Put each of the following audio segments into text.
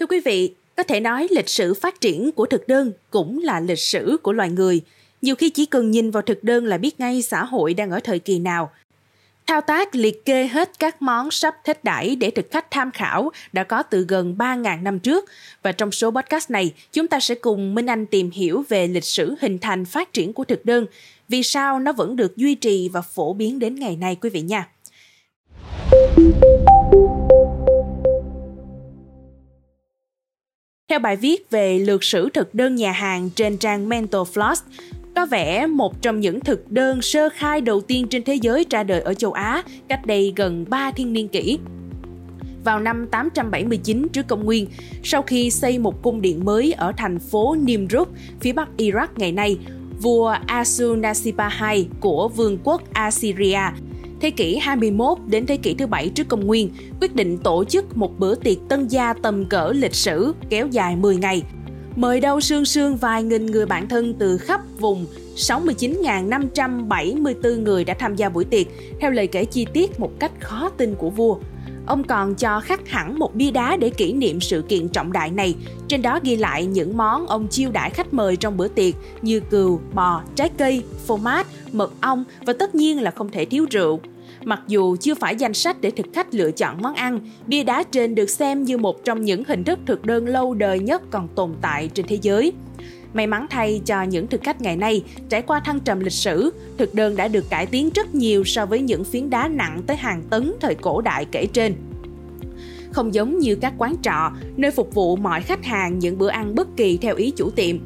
Thưa quý vị, có thể nói lịch sử phát triển của thực đơn cũng là lịch sử của loài người. Nhiều khi chỉ cần nhìn vào thực đơn là biết ngay xã hội đang ở thời kỳ nào. Thao tác liệt kê hết các món sắp thích đãi để thực khách tham khảo đã có từ gần 3.000 năm trước. Và trong số podcast này, chúng ta sẽ cùng Minh Anh tìm hiểu về lịch sử hình thành phát triển của thực đơn, vì sao nó vẫn được duy trì và phổ biến đến ngày nay quý vị nha. Theo bài viết về lược sử thực đơn nhà hàng trên trang Mental Floss, có vẻ một trong những thực đơn sơ khai đầu tiên trên thế giới ra đời ở châu Á cách đây gần 3 thiên niên kỷ. Vào năm 879 trước công nguyên, sau khi xây một cung điện mới ở thành phố Nimrud, phía bắc Iraq ngày nay, vua Ashurnasirpal II của vương quốc Assyria thế kỷ 21 đến thế kỷ thứ bảy trước công nguyên, quyết định tổ chức một bữa tiệc tân gia tầm cỡ lịch sử kéo dài 10 ngày. Mời đâu sương sương vài nghìn người bạn thân từ khắp vùng 69.574 người đã tham gia buổi tiệc, theo lời kể chi tiết một cách khó tin của vua. Ông còn cho khắc hẳn một bia đá để kỷ niệm sự kiện trọng đại này. Trên đó ghi lại những món ông chiêu đãi khách mời trong bữa tiệc như cừu, bò, trái cây, phô mát, mật ong và tất nhiên là không thể thiếu rượu. Mặc dù chưa phải danh sách để thực khách lựa chọn món ăn, bia đá trên được xem như một trong những hình thức thực đơn lâu đời nhất còn tồn tại trên thế giới. May mắn thay cho những thực khách ngày nay, trải qua thăng trầm lịch sử, thực đơn đã được cải tiến rất nhiều so với những phiến đá nặng tới hàng tấn thời cổ đại kể trên. Không giống như các quán trọ, nơi phục vụ mọi khách hàng những bữa ăn bất kỳ theo ý chủ tiệm,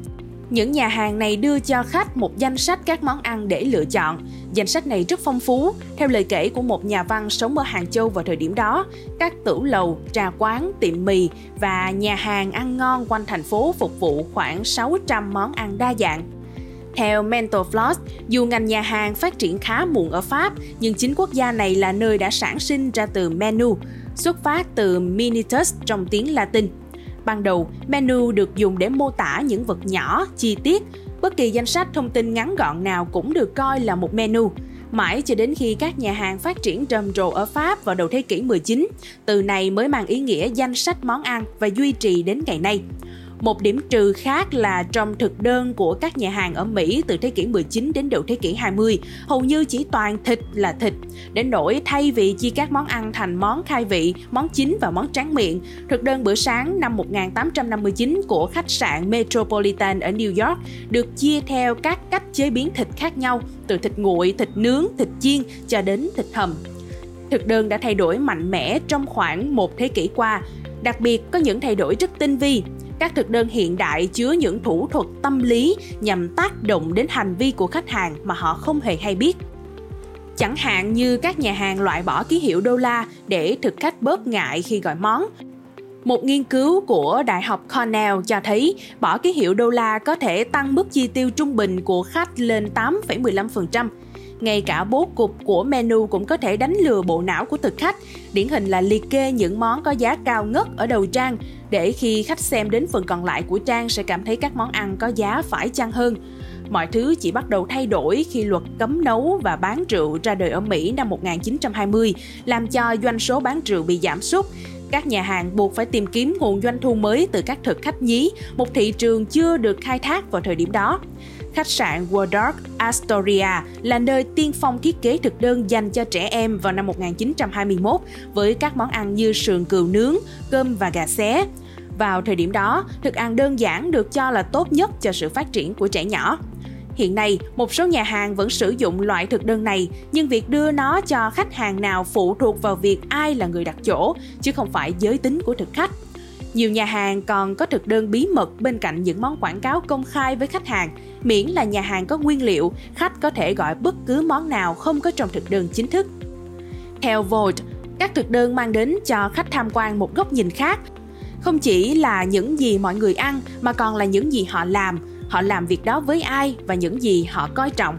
những nhà hàng này đưa cho khách một danh sách các món ăn để lựa chọn. Danh sách này rất phong phú. Theo lời kể của một nhà văn sống ở Hàng Châu vào thời điểm đó, các tửu lầu, trà quán, tiệm mì và nhà hàng ăn ngon quanh thành phố phục vụ khoảng 600 món ăn đa dạng. Theo Mental Floss, dù ngành nhà hàng phát triển khá muộn ở Pháp, nhưng chính quốc gia này là nơi đã sản sinh ra từ menu, xuất phát từ minitus trong tiếng Latin – Ban đầu, menu được dùng để mô tả những vật nhỏ, chi tiết. Bất kỳ danh sách thông tin ngắn gọn nào cũng được coi là một menu. Mãi cho đến khi các nhà hàng phát triển trầm rộ ở Pháp vào đầu thế kỷ 19, từ này mới mang ý nghĩa danh sách món ăn và duy trì đến ngày nay. Một điểm trừ khác là trong thực đơn của các nhà hàng ở Mỹ từ thế kỷ 19 đến đầu thế kỷ 20, hầu như chỉ toàn thịt là thịt. Đến nỗi thay vì chia các món ăn thành món khai vị, món chính và món tráng miệng, thực đơn bữa sáng năm 1859 của khách sạn Metropolitan ở New York được chia theo các cách chế biến thịt khác nhau, từ thịt nguội, thịt nướng, thịt chiên cho đến thịt hầm. Thực đơn đã thay đổi mạnh mẽ trong khoảng một thế kỷ qua, đặc biệt có những thay đổi rất tinh vi các thực đơn hiện đại chứa những thủ thuật tâm lý nhằm tác động đến hành vi của khách hàng mà họ không hề hay biết. Chẳng hạn như các nhà hàng loại bỏ ký hiệu đô la để thực khách bớt ngại khi gọi món. Một nghiên cứu của Đại học Cornell cho thấy bỏ ký hiệu đô la có thể tăng mức chi tiêu trung bình của khách lên 8,15%, ngay cả bố cục của menu cũng có thể đánh lừa bộ não của thực khách. Điển hình là liệt kê những món có giá cao ngất ở đầu trang để khi khách xem đến phần còn lại của trang sẽ cảm thấy các món ăn có giá phải chăng hơn. Mọi thứ chỉ bắt đầu thay đổi khi luật cấm nấu và bán rượu ra đời ở Mỹ năm 1920, làm cho doanh số bán rượu bị giảm sút các nhà hàng buộc phải tìm kiếm nguồn doanh thu mới từ các thực khách nhí, một thị trường chưa được khai thác vào thời điểm đó. Khách sạn Waldorf Astoria là nơi tiên phong thiết kế thực đơn dành cho trẻ em vào năm 1921 với các món ăn như sườn cừu nướng, cơm và gà xé. Vào thời điểm đó, thức ăn đơn giản được cho là tốt nhất cho sự phát triển của trẻ nhỏ. Hiện nay, một số nhà hàng vẫn sử dụng loại thực đơn này, nhưng việc đưa nó cho khách hàng nào phụ thuộc vào việc ai là người đặt chỗ, chứ không phải giới tính của thực khách. Nhiều nhà hàng còn có thực đơn bí mật bên cạnh những món quảng cáo công khai với khách hàng, miễn là nhà hàng có nguyên liệu, khách có thể gọi bất cứ món nào không có trong thực đơn chính thức. Theo Volt, các thực đơn mang đến cho khách tham quan một góc nhìn khác, không chỉ là những gì mọi người ăn mà còn là những gì họ làm, họ làm việc đó với ai và những gì họ coi trọng.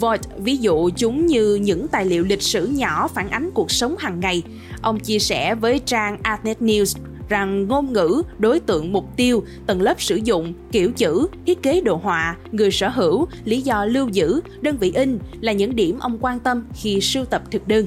Void ví dụ chúng như những tài liệu lịch sử nhỏ phản ánh cuộc sống hàng ngày. Ông chia sẻ với trang Artnet News rằng ngôn ngữ, đối tượng mục tiêu, tầng lớp sử dụng, kiểu chữ, thiết kế đồ họa, người sở hữu, lý do lưu giữ, đơn vị in là những điểm ông quan tâm khi sưu tập thực đơn.